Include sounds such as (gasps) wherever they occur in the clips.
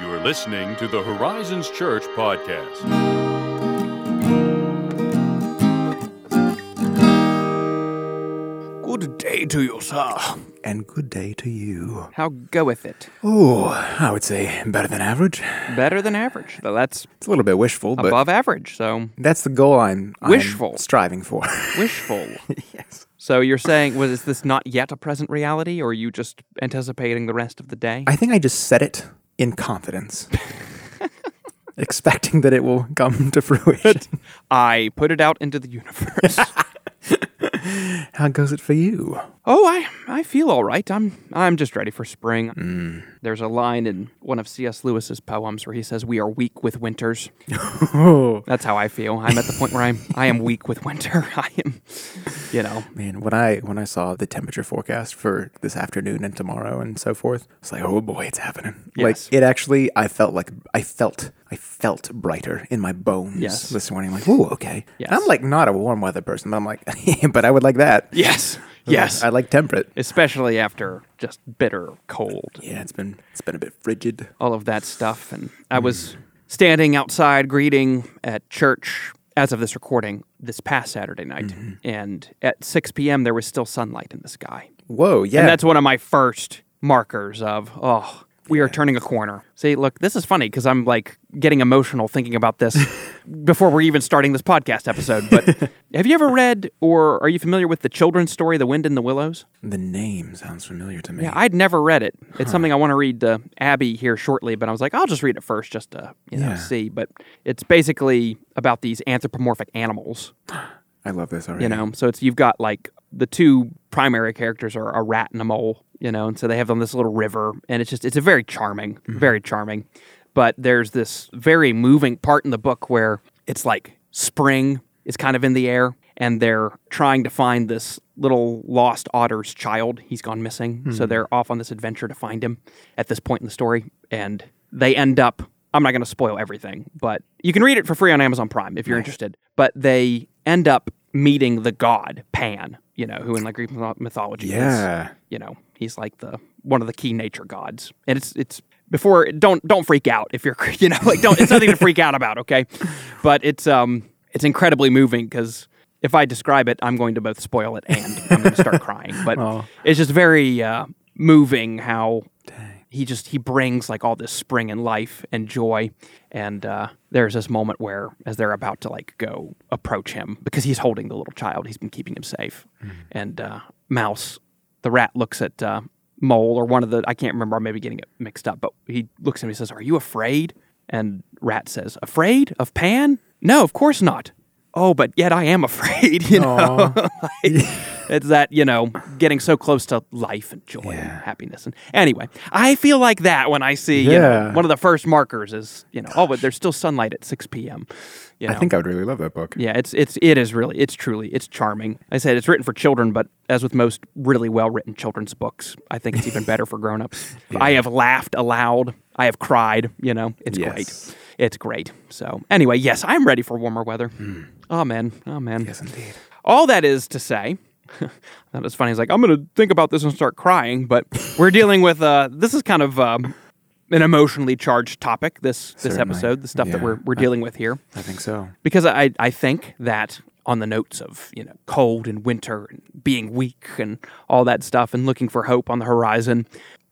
You're listening to the Horizons Church podcast. Good day to you, sir. And good day to you. How goeth it? Oh, I would say better than average. Better than average. Though that's It's a little bit wishful, but above average. So that's the goal I'm, I'm Wishful. striving for. (laughs) wishful. yes. so you're saying was is this not yet a present reality, or are you just anticipating the rest of the day? I think I just said it in confidence, (laughs) expecting that it will come to fruition. I put it out into the universe. (laughs) How goes it for you? Oh, I I feel all right. I'm I'm just ready for spring. Mm. There's a line in one of C.S. Lewis's poems where he says, "We are weak with winters." Oh, (laughs) That's how I feel. I'm at the point where I'm I am weak with winter. (laughs) I am, you know, man, when I when I saw the temperature forecast for this afternoon and tomorrow and so forth, it's like, oh boy, it's happening. Yes. Like it actually, I felt like I felt I felt brighter in my bones Yes. this morning. Like, oh, okay. Yes. And I'm like not a warm weather person, but I'm like, (laughs) but I would like that. yes, yes. I like temperate. especially after just bitter cold, Yeah, it's been it's been a bit frigid. all of that stuff. And I was standing outside greeting at church as of this recording this past Saturday night, mm-hmm. and at 6 p.m. there was still sunlight in the sky, Whoa, yeah. and that's one of my first markers of oh. We are turning a corner. See, look, this is funny because I'm like getting emotional thinking about this (laughs) before we're even starting this podcast episode. But (laughs) have you ever read or are you familiar with the children's story, The Wind in the Willows? the name sounds familiar to me. Yeah, I'd never read it. It's something I want to read to Abby here shortly, but I was like, I'll just read it first just to you know Yeah. see. But it's basically about these anthropomorphic animals, (gasps) I love this already. you know. So it's you've got like the two primary characters are a rat and a mole, you know, and so they have on this little river, and it's just it's a very charming, mm-hmm. very charming. But there's this very moving part in the book where it's like spring is kind of in the air, and they're trying to find this little lost otter's child. He's gone missing, so mm-hmm. they're off on this adventure to find him at this point in the story, and they end up. I'm not going to spoil everything, but you can read it for free on Amazon Prime if you're interested. But they end up meeting the god Pan, you know, who in like Greek mytho- mythology is Yeah. you know he's like the one of the key nature gods. And it's it's before don't don't freak out if you're (laughs) you know like don't it's nothing to freak out about okay? But it's um it's incredibly moving because if i describe it i'm going to both spoil it and i'm going to start (laughs) crying. But it's just very uh moving how he just he brings like all this spring and life and joy. And uh, there's this moment where as they're about to like go approach him because he's holding the little child he's been keeping him safe. And uh, mouse the rat looks at uh, mole or one of the i can't remember i'm maybe getting it mixed up but he looks at him and says are you afraid? And rat says afraid of Pan? No of course not oh but yet i am (laughs) afraid you know? (laughs) Like, it's that you know getting so close to life and joy and happiness. And anyway i feel like that when i see you know, Yeah. one of the first markers is you know oh but there's still sunlight at 6 p.m you know? I think I would really love that book. yeah it's it's it is really it's truly it's charming. I said it's written for children but as with most really well written children's books i think it's even better for grown-ups. (laughs) I have laughed aloud i have cried you know it's Yes. great it's great. So anyway yes i'm ready for warmer weather. Oh man oh man Yes, indeed. all that is to say, (laughs) that was funny. He's like, I'm going to think about this and start crying. But we're dealing with uh, this is kind of um, an emotionally charged topic. This this Certainly. episode, the stuff that we're we're dealing with here, I think so. because I I think that on the notes of you know cold and winter and being weak and all that stuff and looking for hope on the horizon.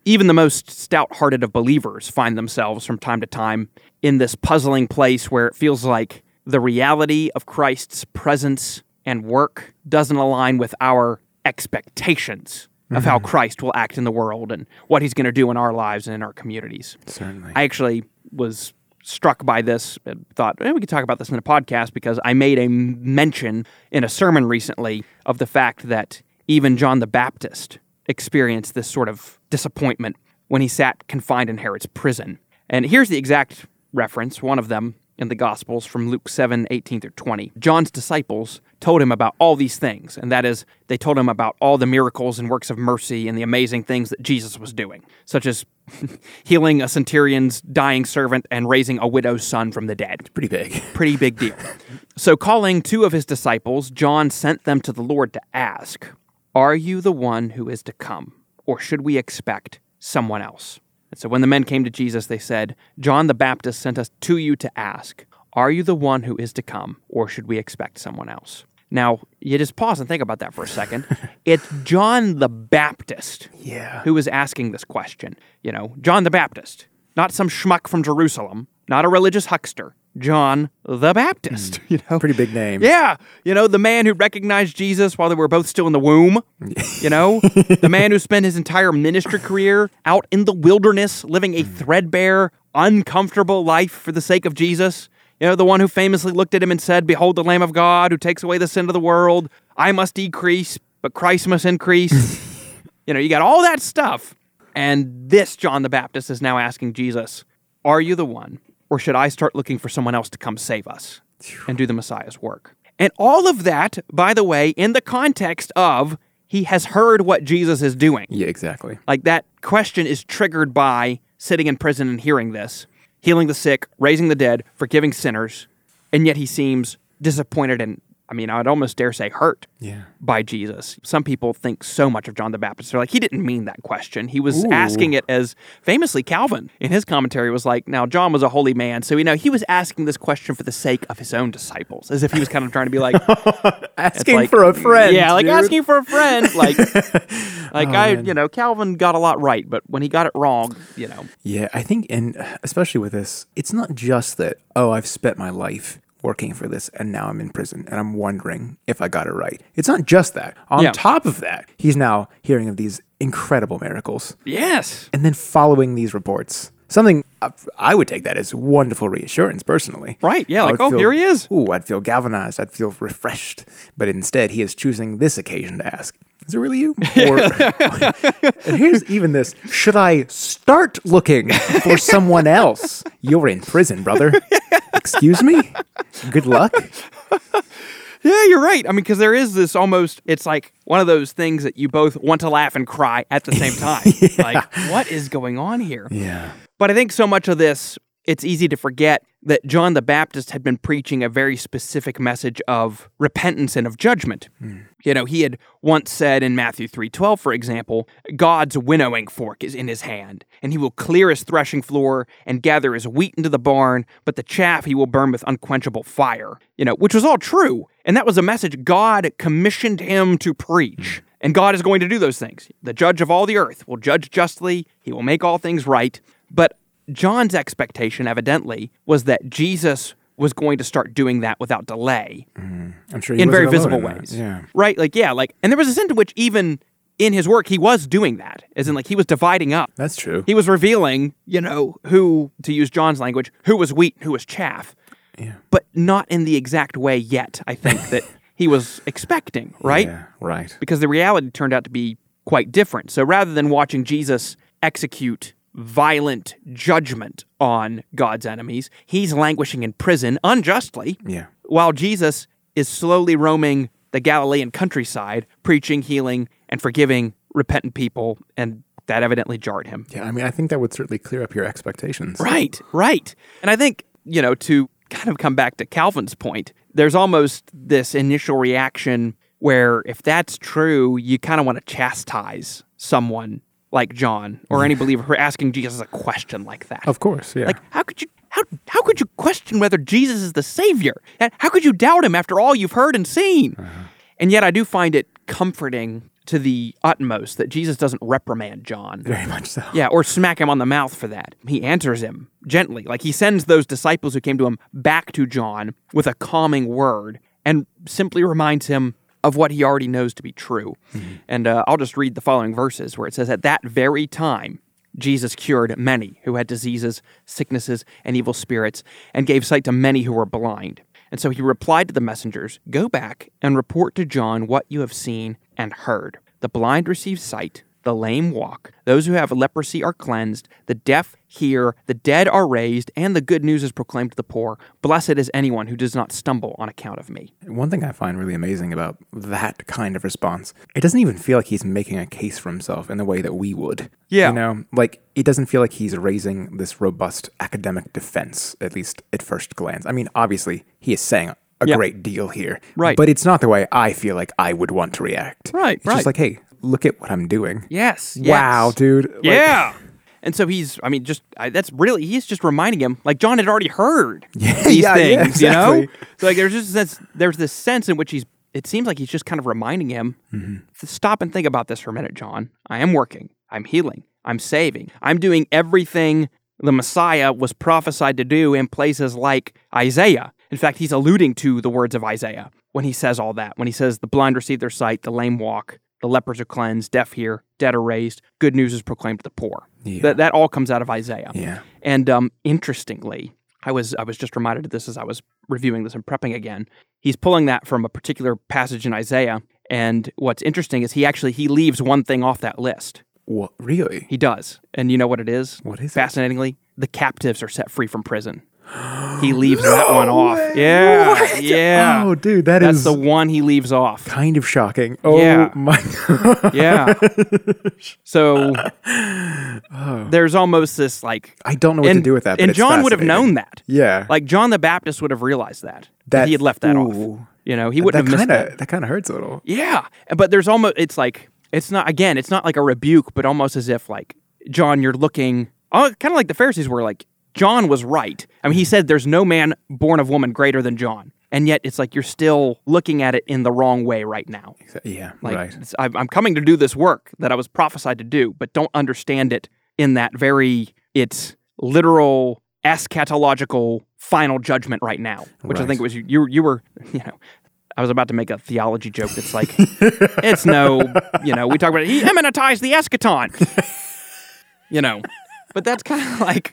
Even the most stout hearted of believers find themselves from time to time in this puzzling place where it feels like the reality of Christ's presence and work doesn't align with our expectations of how Christ will act in the world and what he's going to do in our lives and in our communities. Certainly. I actually was struck by this and thought eh, we could talk about this in a podcast because I made a mention in a sermon recently of the fact that even John the Baptist experienced this sort of disappointment when he sat confined in Herod's prison. And here's the exact reference, one of them in the Gospels from Luke 7 18 through 20. John's disciples told him about all these things, and that is, they told him about all the miracles and works of mercy and the amazing things that Jesus was doing, such as (laughs) healing a centurion's dying servant and raising a widow's son from the dead. Pretty big. (laughs) Pretty big deal. so, calling two of his disciples, John sent them to the Lord to ask, Are you the one who is to come, or should we expect someone else? And so when the men came to Jesus, they said, John the Baptist sent us to you to ask, Are you the one who is to come, or should we expect someone else? Now, you just pause and think about that for a second. (laughs) it's John the Baptist Yeah. who is asking this question. You know, John the Baptist, not some schmuck from Jerusalem, not a religious huckster. John the Baptist, hmm. (laughs) you know? Pretty big name. Yeah, you know, the man who recognized Jesus while they were both still in the womb. You know, the man who spent his entire ministry career out in the wilderness living a hmm. threadbare, uncomfortable life for the sake of Jesus. You know, the one who famously looked at him and said, Behold the Lamb of God who takes away the sin of the world. I must decrease, but Christ must increase. (laughs) you know, you got all that stuff. And this John the Baptist is now asking Jesus, Are you the one? Or should I start looking for someone else to come save us and do the Messiah's work? And all of that, by the way, in the context of he has heard what Jesus is doing. Yeah, exactly. Like that question is triggered by sitting in prison and hearing this, healing the sick, raising the dead, forgiving sinners, and yet he seems disappointed and, I mean, I'd almost dare say hurt Yeah. by Jesus. Some people think so much of John the Baptist. They're like, he didn't mean that question. He was Ooh. asking it as famously Calvin in his commentary was like, now John was a holy man, so you know he was asking this question for the sake of his own disciples, as if he was kind of trying to be like (laughs) Asking like- for a friend. Yeah, like dude. asking for a friend. (laughs) Like, like oh, I, man. you know, Calvin got a lot right, but when he got it wrong, you know, Yeah, I think, and especially with this, it's not just that, oh, I've spent my life working for this and now I'm in prison and I'm wondering if I got it right. It's not just that. On Yeah. top of that, he's now hearing of these incredible miracles yes, and then following these reports. Something I- would take that as wonderful reassurance personally. Right, yeah, like, oh, feel- here he is. Ooh, I'd feel galvanized. I'd feel refreshed. But instead, he is choosing this occasion to ask, is it really you? (laughs) Or, (laughs) and here's even this Should I start looking for someone else? You're in prison, brother. Excuse me? Good luck. yeah, you're right. I mean, because there is this almost, it's like one of those things that you both want to laugh and cry at the same (laughs) time. Like, what is going on here? Yeah. But I think so much of this, it's easy to forget that John the Baptist had been preaching a very specific message of repentance and of judgment. Hmm. You know, he had once said in Matthew 3:12, for example, God's winnowing fork is in his hand, and he will clear his threshing floor and gather his wheat into the barn, but the chaff he will burn with unquenchable fire. You know, which was all true, and that was a message God commissioned him to preach. Hmm. And God is going to do those things. The judge of all the earth will judge justly, he will make all things right. But John's expectation, evidently, was that Jesus was going to start doing that without delay mm-hmm. I'm sure in very visible ways. Yeah. Right? Like, yeah, like, and there was a sense in which even in his work, he was doing that, as in, like, he was dividing up. That's true. He was revealing, you know, who, to use John's language, who was wheat, who was chaff, yeah. but not in the exact way yet, I think, that (laughs) he was expecting, right? Yeah. Right. because the reality turned out to be quite different. So rather than watching Jesus execute violent judgment on God's enemies, he's languishing in prison unjustly, Yeah. while Jesus is slowly roaming the Galilean countryside, preaching, healing, and forgiving repentant people, and that evidently jarred him. Yeah. I mean, I think that would certainly clear up your expectations. Right, right. And I think, you know, to kind of come back to Calvin's point, there's almost this initial reaction where if that's true, you kind of want to chastise someone like John or mm. any believer for asking Jesus a question like that. Of course. Yeah. Like, how could you how how could you question whether Jesus is the Savior? And How could you doubt him after all you've heard and seen? Uh-huh. And yet I do find it comforting to the utmost that Jesus doesn't reprimand John. Very much so. Yeah, or smack him on the mouth for that. He answers him gently. Like he sends those disciples who came to him back to John with a calming word and simply reminds him of what he already knows to be true. And uh, I'll just read the following verses where it says, At that very time, Jesus cured many who had diseases, sicknesses, and evil spirits, and gave sight to many who were blind. And so he replied to the messengers, Go back and report to John what you have seen and heard. The blind receive sight, the lame walk, those who have leprosy are cleansed, the deaf hear, the dead are raised, and the good news is proclaimed to the poor. Blessed is anyone who does not stumble on account of me. One thing I find really amazing about that kind of response, it doesn't even feel like he's making a case for himself in the way that we would. Yeah. You know, like it doesn't feel like he's raising this robust academic defense, at least at first glance. I mean, obviously, he is saying a Yeah. great deal here. Right. But it's not the way I feel like I would want to react. Right, It's right. just like, hey, look at what I'm doing. Yes. Wow, dude. Like, yeah. And so he's, I mean, just I, that's really he's just reminding him, like John had already heard (laughs) these yeah, yeah, things, you know. So like there's just this, there's this sense in which he's. It seems like he's just kind of reminding him, Mm-hmm. stop and think about this for a minute, John. I am working. I'm healing. I'm saving. I'm doing everything the Messiah was prophesied to do in places like Isaiah. In fact, he's alluding to the words of Isaiah when he says all that. When he says, The blind receive their sight, the lame walk, the lepers are cleansed, deaf hear, dead are raised, good news is proclaimed to the poor. Yeah. That, that all comes out of Isaiah. Yeah. And um, interestingly, I was I was just reminded of this as I was reviewing this and prepping again. He's pulling that from a particular passage in Isaiah, and what's interesting is he actually he leaves one thing off that list. What really? He does, and you know what it is? What is it? Fascinatingly, the captives are set free from prison. He leaves that one off. Yeah, yeah. Oh, dude, that That's is the one he leaves off. kind of shocking. Oh Yeah. my (laughs) Yeah. so oh. there's almost this like I don't know what to do with that. And John would have known that. Yeah. Like John the Baptist would have realized that. That, he had left that off. You know, he wouldn't that have missed kind that. that kind of hurts a little. Yeah. But there's almost it's like it's not again, it's not like a rebuke, but almost as if like John, you're looking oh, kind of like the Pharisees were like John was right. I mean, he said there's no man born of woman greater than John. And yet it's like you're still looking at it in the wrong way right now. Yeah, Like right. it's- I'm coming to do this work that I was prophesied to do, but don't understand it in that very it's literal eschatological final judgment right now, which I Right. think was you. You, you were, (laughs) you know, I was about to make a theology joke that's like, it's no, you know, we talk about it, he immanentized the eschaton, (laughs) you know, but that's kind of like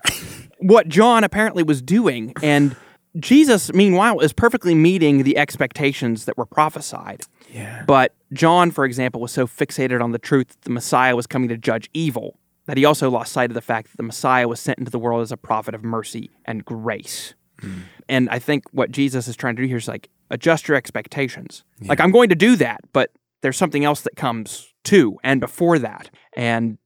what John apparently was doing, and Jesus, meanwhile, is perfectly meeting the expectations that were prophesied. Yeah. But John, for example, was so fixated on the truth that the Messiah was coming to judge evil that he also lost sight of the fact that the Messiah was sent into the world as a prophet of mercy and grace. Hmm. And I think what Jesus is trying to do here is like adjust your expectations. Like I'm going to do that, but there's something else that comes too and before that. And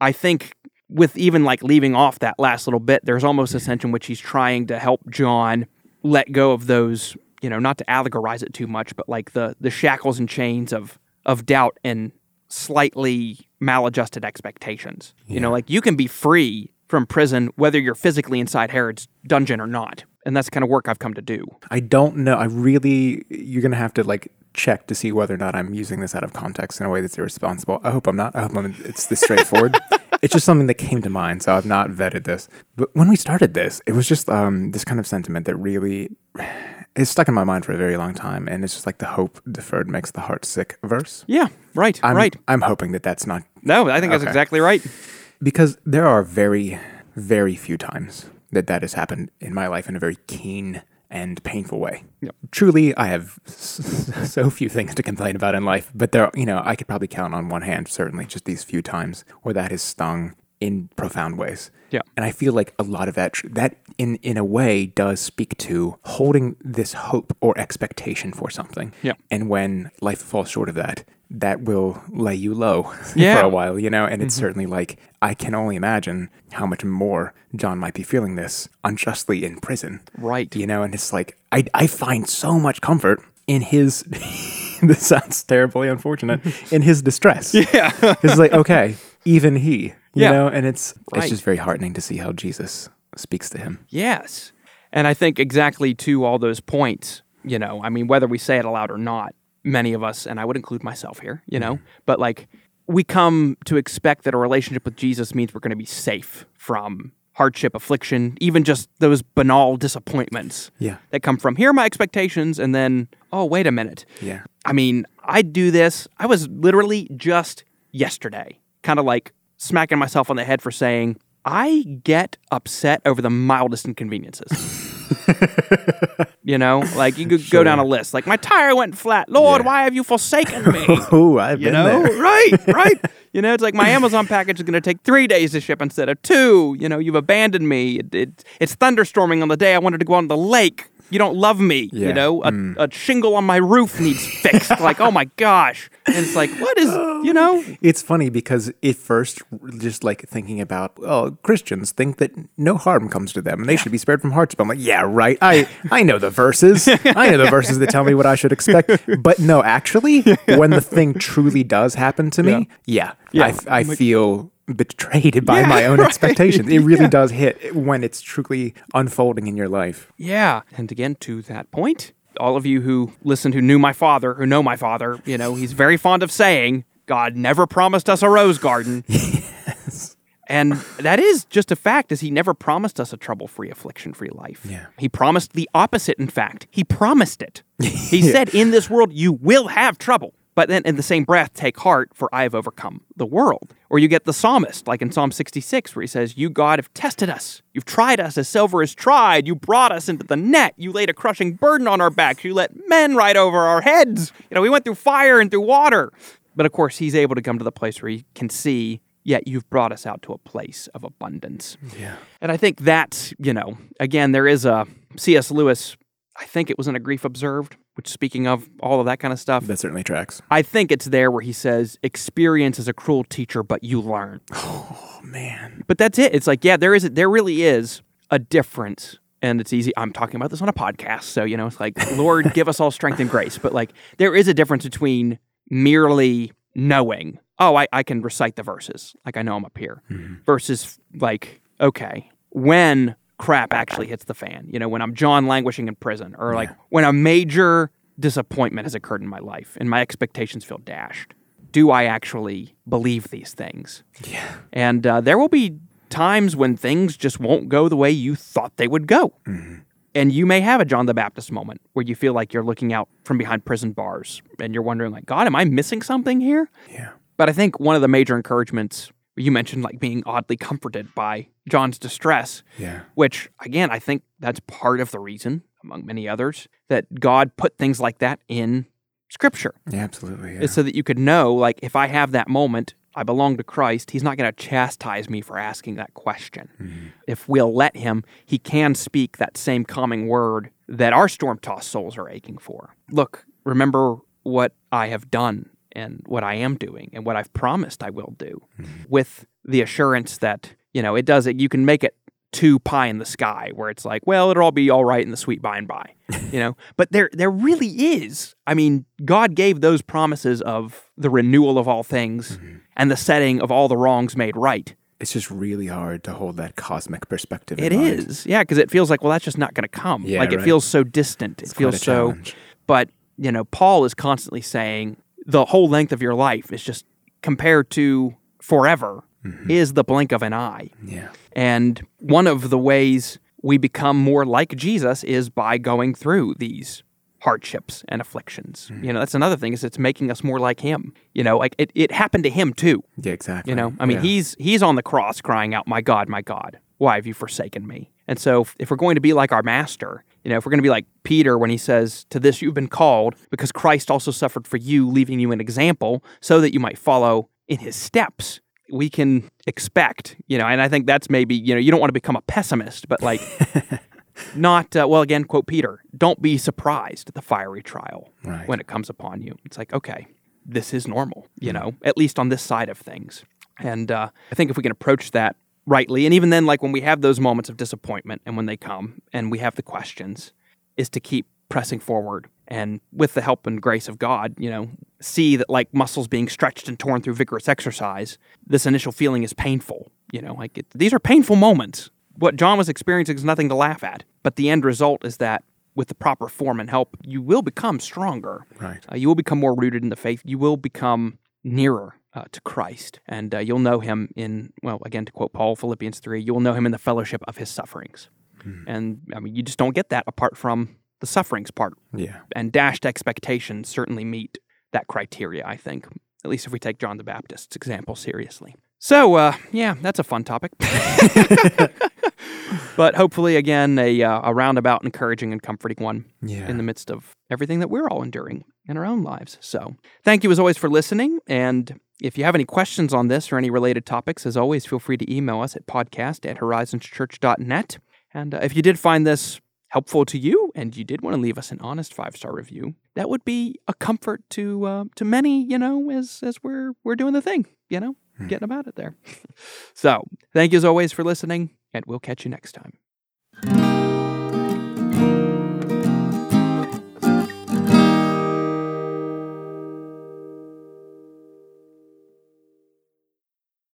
I think with even like leaving off that last little bit, there's almost a sense in which he's trying to help John let go of those, you know, not to allegorize it too much, but like the the shackles and chains of of doubt and slightly maladjusted expectations. You know, like you can be free from prison whether you're physically inside Herod's dungeon or not. And that's the kind of work I've come to do. I don't know. I really, you're gonna have to like check to see whether or not I'm using this out of context in a way that's irresponsible. I hope I'm not. I hope I'm, it's this straightforward. (laughs) it's just something that came to mind, so I've not vetted this. But when we started this, it was just um, this kind of sentiment that really (sighs) is stuck in my mind for a very long time, and it's just like the hope deferred makes the heart sick verse. Yeah, right, I'm, right. I'm hoping that that's not No, I think that's Okay. exactly right. because there are very, very few times that that has happened in my life in a very keen and painful way. Truly, I have (laughs) so few things to complain about in life, but there, you know, I could probably count on one hand, certainly, just these few times where that has stung in profound ways. Yeah. And I feel like a lot of that, tr- that in in a way, does speak to holding this hope or expectation for something. Yeah. And when life falls short of that, that will lay you low Yeah. (laughs) for a while, you know? And it's mm-hmm. certainly like, I can only imagine how much more John might be feeling this unjustly in prison. Right. You know, and it's like, I, I find so much comfort in his, (laughs) this sounds terribly unfortunate, (laughs) in his distress. Yeah. It's like, okay, even he, you Yeah. know, and it's, Right. it's just very heartening to see how Jesus speaks to him. Yes. And I think exactly to all those points, you know, I mean, whether we say it aloud or not, many of us, and I would include myself here, you know, mm-hmm. but like we come to expect that a relationship with Jesus means we're going to be safe from hardship, affliction, even just those banal disappointments Yeah. that come from here are my expectations, and then, oh, wait a minute. Yeah. I mean, I do this. I was literally just yesterday kind of like smacking myself on the head for saying, I get upset over the mildest inconveniences. (laughs) (laughs) you know, like you could go down a list. Like my tire went flat. Lord, Yeah. why have you forsaken me? (laughs) Oh, I've you been know, there. right, (laughs) right. You know, it's like my Amazon package is going to take three days to ship instead of two. You know, you've abandoned me. It, it, it's thunderstorming on the day I wanted to go on the lake. You don't love me. You know, a, mm. a shingle on my roof needs (laughs) fixed. like, oh my gosh. And it's like, what is, you know? It's funny because at first, just like thinking about, oh, Christians think that no harm comes to them and they should be spared from hardship. I'm like, yeah, right. I, I know the verses. I know the verses that tell me what I should expect. But no, actually, (laughs) when the thing truly does happen to me, yeah, Yeah. I, f- I feel betrayed by Yeah, my own (laughs) right. expectations. It really Yeah. does hit when it's truly unfolding in your life. Yeah. And again, to that point, all of you who listen who knew my father, who know my father, you know, he's very fond of saying, God never promised us a rose garden. (laughs) yes. And that is just a fact, is he never promised us a trouble-free, affliction-free life. Yeah. He promised the opposite, in fact. He promised it. (laughs) He said, in this world you will have trouble. But then in the same breath, take heart, for I have overcome the world. Or you get the psalmist, like in Psalm 66, where he says, You, God, have tested us. You've tried us as silver is tried. You brought us into the net. You laid a crushing burden on our backs. You let men ride over our heads. You know, we went through fire and through water. But of course, he's able to come to the place where he can see, yet you've brought us out to a place of abundance. Yeah. And I think that's, you know, again, there is a C.S. Lewis, I think it was in A Grief Observed, which speaking of all of that kind of stuff, That certainly tracks. I think it's there where he says, experience is a cruel teacher, but you learn. (sighs) Oh man. But that's it. It's like, yeah, there is, there really is a difference. And it's easy. I'm talking about this on a podcast. So, you know, it's like, Lord, (laughs) give us all strength and grace. But like, there is a difference between merely knowing, oh, I, I can recite the verses, like I know I'm up here, mm-hmm. versus like, okay, when crap actually hits the fan, you know, when I'm John languishing in prison, or like when a major disappointment has occurred in my life and my expectations feel dashed. Do I actually believe these things? Yeah. And uh, there will be times when things just won't go the way you thought they would go. And you may have a John the Baptist moment where you feel like you're looking out from behind prison bars and you're wondering, like, God, am I missing something here? Yeah. But I think one of the major encouragements you mentioned, like being oddly comforted by John's distress, Yeah. which again, I think that's part of the reason, among many others, that God put things like that in Scripture Yeah. Absolutely. Yeah. is so that you could know, like, if I have that moment, I belong to Christ, He's not going to chastise me for asking that question. Mm-hmm. If we'll let Him, He can speak that same calming word that our storm tossed souls are aching for. Look, remember what I have done and what I am doing and what I've promised I will do mm-hmm. with the assurance that, you know, it does it, you can make it too pie in the sky where it's like, well, it'll all be all right in the sweet by and by, (laughs) you know. But there, there really is. I mean, God gave those promises of the renewal of all things mm-hmm. and the setting of all the wrongs made right. it's just really hard to hold that cosmic perspective. It mind. is, yeah, because it feels like, well, that's just not going to come. Yeah, like it right. feels so distant. It feels so. But you know, Paul is constantly saying the whole length of your life is just compared to forever Mm-hmm. is the blink of an eye. Yeah. And one of the ways we become more like Jesus is by going through these hardships and afflictions. Mm-hmm. You know, that's another thing is it's making us more like him. You know, like it, it happened to him too. Yeah. Exactly. You know, I mean, Yeah. he's he's on the cross crying out, "My God, my God, why have you forsaken me?" And so, if- if we're going to be like our master, you know, if we're going to be like Peter when he says, "To this you've been called, because Christ also suffered for you, leaving you an example, so that you might follow in his steps." We can expect, you know, and I think that's maybe, you know, you don't want to become a pessimist, but like, (laughs) not uh, well. Again, quote Peter: "Don't be surprised at the fiery trial Right. when it comes upon you." It's like, okay, this is normal, you know, at least on this side of things. And uh, I think if we can approach that rightly, and even then, like when we have those moments of disappointment and when they come and we have the questions, is to keep pressing forward and with the help and grace of God, you know, see that like muscles being stretched and torn through vigorous exercise, this initial feeling is painful. You know, like it, these are painful moments. What John was experiencing is nothing to laugh at, but the end result is that with the proper form and help, you will become stronger. Right. Uh, you will become more rooted in the faith. You will become nearer uh, to Christ. And uh, you'll know him in, well, again, to quote Paul, Philippians 3, you will know him in the fellowship of his sufferings. And I mean, you just don't get that apart from the sufferings part. Yeah. And dashed expectations certainly meet that criteria, I think, at least if we take John the Baptist's example seriously. So, uh, yeah, that's a fun topic. (laughs) but hopefully, again, a, uh, a roundabout, encouraging, and comforting one Yeah. in the midst of everything that we're all enduring in our own lives. So, thank you as always for listening. And if you have any questions on this or any related topics, as always, feel free to email us at podcast at horizonschurch.net. And uh, if you did find this helpful to you and you did want to leave us an honest five star review, that would be a comfort to uh, to many, you know, as as we're we're doing the thing, you know, Hmm. getting about it there. (laughs) so, thank you as always for listening, and we'll catch you next time.